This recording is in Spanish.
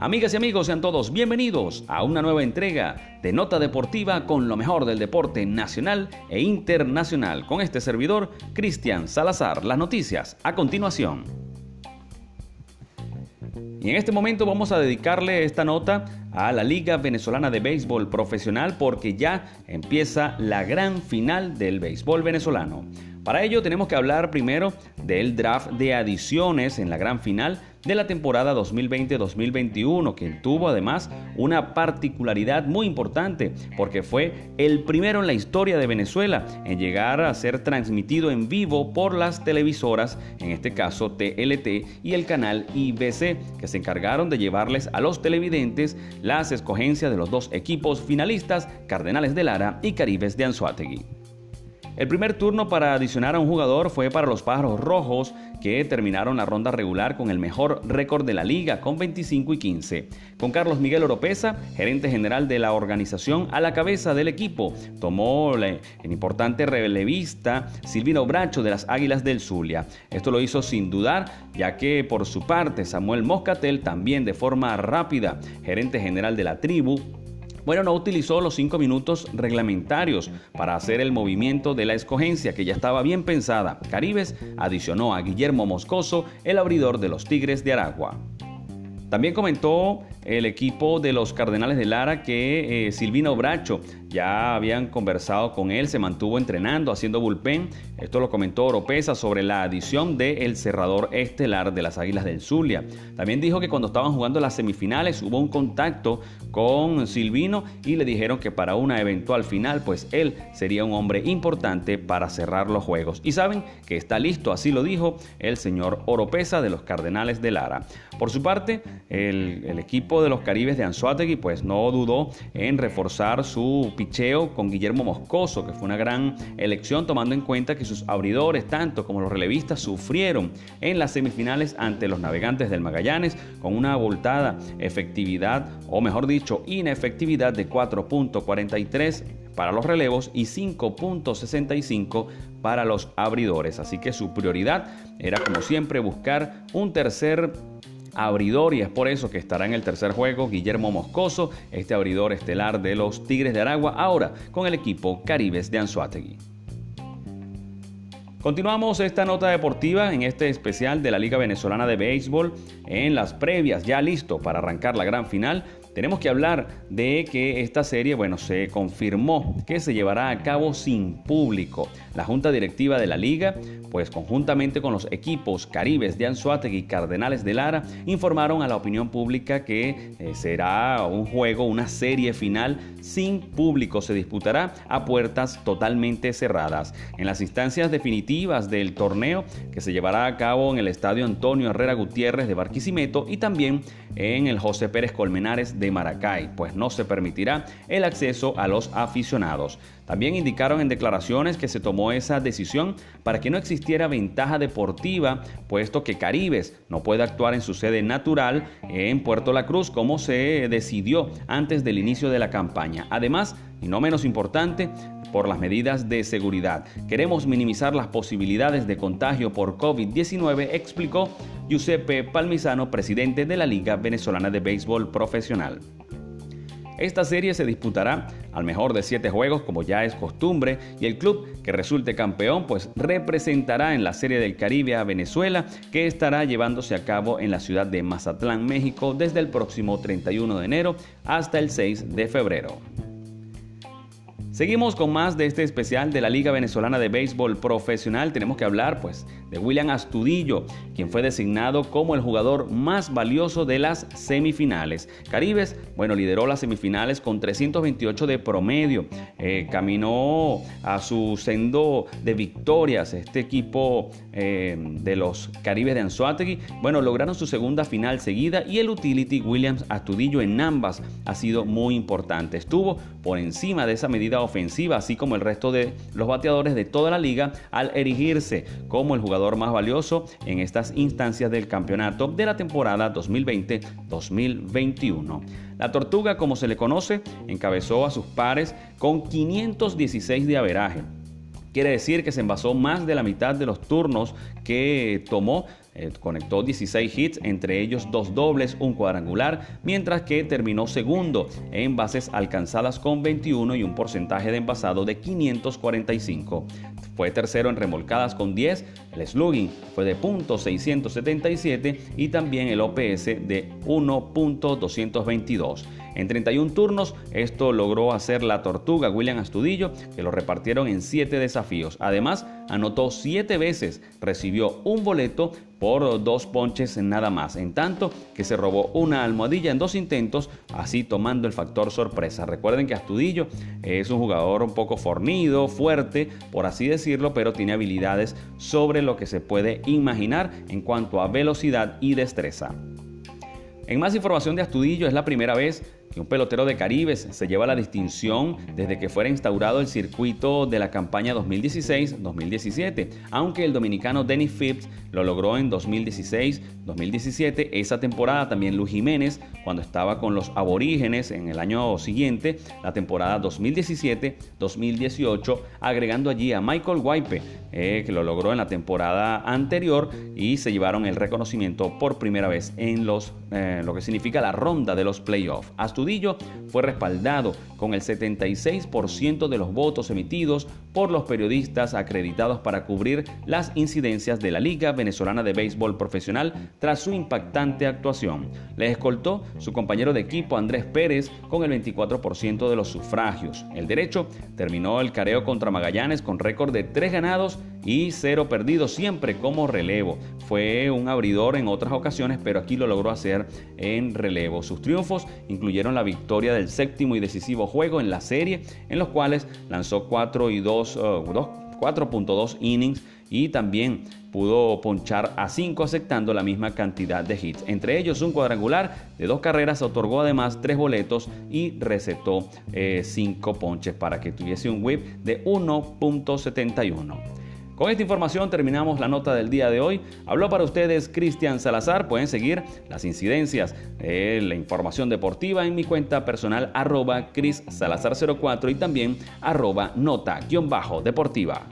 Amigas y amigos, sean todos bienvenidos a una nueva entrega de Nota Deportiva con lo mejor del deporte nacional e internacional. Con este servidor, Cristian Salazar. Las noticias a continuación. Y en este momento vamos a dedicarle esta nota a la Liga Venezolana de Béisbol Profesional porque ya empieza la gran final del béisbol venezolano. Para ello tenemos que hablar primero del draft de adiciones en la gran final de la temporada 2020-2021, que tuvo además una particularidad muy importante porque fue el primero en la historia de Venezuela en llegar a ser transmitido en vivo por las televisoras, en este caso TLT y el canal IBC, que se encargaron de llevarles a los televidentes las escogencias de los dos equipos finalistas, Cardenales de Lara y Caribes de Anzuategui. El primer turno para adicionar a un jugador fue para los Pájaros Rojos, que terminaron la ronda regular con el mejor récord de la liga, con 25 y 15. Con Carlos Miguel Oropesa, gerente general de la organización, a la cabeza del equipo, tomó el importante relevista Silvino Bracho de las Águilas del Zulia. Esto lo hizo sin dudar, ya que por su parte Samuel Moscatel, también de forma rápida, gerente general de la tribu, bueno, no utilizó los cinco minutos reglamentarios para hacer el movimiento de la escogencia que ya estaba bien pensada. Caribes adicionó a Guillermo Moscoso, el abridor de los Tigres de Aragua. También comentó el equipo de los Cardenales de Lara que eh, Silvino Bracho ya habían conversado con él, se mantuvo entrenando, haciendo bullpen. Esto lo comentó Oropesa sobre la adición del el cerrador estelar de las Águilas del Zulia. También dijo que cuando estaban jugando las semifinales hubo un contacto con Silvino y le dijeron que para una eventual final, pues él sería un hombre importante para cerrar los juegos. Y saben que está listo, así lo dijo el señor Oropesa de los Cardenales de Lara. Por su parte, el, equipo de los Caribes de Anzuategui pues no dudó en reforzar su picheo con Guillermo Moscoso, que fue una gran elección tomando en cuenta que sus abridores, tanto como los relevistas, sufrieron en las semifinales ante los navegantes del Magallanes con una abultada efectividad, o mejor dicho, inefectividad de 4.43 para los relevos y 5.65 para los abridores. Así que su prioridad era como siempre buscar un tercer abridor y es por eso que estará en el tercer juego Guillermo Moscoso, este abridor estelar de los Tigres de Aragua, ahora con el equipo Caribes de Anzuategui. Continuamos esta nota deportiva en este especial de la Liga Venezolana de Béisbol en las previas, ya listo para arrancar la gran final tenemos que hablar de que esta serie, bueno, se confirmó que se llevará a cabo sin público. La junta directiva de la liga, pues conjuntamente con los equipos Caribes de Anzuategui y Cardenales de Lara, informaron a la opinión pública que eh, será un juego, una serie final sin público. Se disputará a puertas totalmente cerradas. En las instancias definitivas del torneo, que se llevará a cabo en el Estadio Antonio Herrera Gutiérrez de Barquisimeto y también en el José Pérez Colmenares de Maracay, pues no se permitirá el acceso a los aficionados. También indicaron en declaraciones que se tomó esa decisión para que no existiera ventaja deportiva, puesto que Caribes no puede actuar en su sede natural en Puerto La Cruz como se decidió antes del inicio de la campaña. Además, y no menos importante, por las medidas de seguridad. Queremos minimizar las posibilidades de contagio por COVID-19, explicó Giuseppe Palmisano, presidente de la Liga Venezolana de Béisbol Profesional. Esta serie se disputará al mejor de siete juegos como ya es costumbre y el club que resulte campeón pues representará en la Serie del Caribe a Venezuela que estará llevándose a cabo en la ciudad de Mazatlán, México desde el próximo 31 de enero hasta el 6 de febrero. Seguimos con más de este especial de la Liga Venezolana de Béisbol Profesional. Tenemos que hablar pues de William Astudillo, quien fue designado como el jugador más valioso de las semifinales. Caribes, bueno, lideró las semifinales con 328 de promedio. Eh, caminó a su sendo de victorias este equipo eh, de los Caribes de Anzuategui. Bueno, lograron su segunda final seguida y el utility Williams Astudillo en ambas ha sido muy importante. Estuvo por encima de esa medida ofensiva, así como el resto de los bateadores de toda la liga, al erigirse como el jugador más valioso en estas instancias del campeonato de la temporada 2020-2021. La Tortuga, como se le conoce, encabezó a sus pares con 516 de averaje. Quiere decir que se envasó más de la mitad de los turnos que tomó eh, conectó 16 hits, entre ellos dos dobles, un cuadrangular, mientras que terminó segundo en bases alcanzadas con 21 y un porcentaje de envasado de 545. Fue tercero en remolcadas con 10, el slugging fue de .677 y también el OPS de 1.222. En 31 turnos, esto logró hacer la tortuga William Astudillo, que lo repartieron en 7 desafíos. Además, anotó 7 veces, recibió un boleto por dos ponches nada más, en tanto que se robó una almohadilla en dos intentos, así tomando el factor sorpresa. Recuerden que Astudillo es un jugador un poco fornido, fuerte, por así decirlo, pero tiene habilidades sobre lo que se puede imaginar en cuanto a velocidad y destreza. En más información de Astudillo, es la primera vez que un pelotero de Caribes se lleva la distinción desde que fuera instaurado el circuito de la campaña 2016-2017, aunque el dominicano Denny Phipps lo logró en 2016-2017. Esa temporada también Luis Jiménez, cuando estaba con los aborígenes en el año siguiente, la temporada 2017-2018, agregando allí a Michael Wipe, eh, que lo logró en la temporada anterior y se llevaron el reconocimiento por primera vez en los, eh, lo que significa la ronda de los playoffs. Astudillo fue respaldado con el 76% de los votos emitidos por los periodistas acreditados para cubrir las incidencias de la Liga Venezolana de Béisbol Profesional tras su impactante actuación. Le escoltó su compañero de equipo Andrés Pérez con el 24% de los sufragios. El derecho terminó el careo contra Magallanes con récord de 3 ganados y 0 perdidos siempre como relevo. Fue un abridor en otras ocasiones, pero aquí lo logró hacer en relevo. Sus triunfos incluyeron la victoria del séptimo y decisivo juego en la serie, en los cuales lanzó 4 y 2, 4.2 uh, innings y también pudo ponchar a 5 aceptando la misma cantidad de hits. Entre ellos un cuadrangular de dos carreras, otorgó además tres boletos y recetó 5 eh, ponches para que tuviese un whip de 1.71. Con esta información terminamos la nota del día de hoy. Habló para ustedes Cristian Salazar. Pueden seguir las incidencias de la información deportiva en mi cuenta personal arroba Cris Salazar 04 y también arroba nota-deportiva.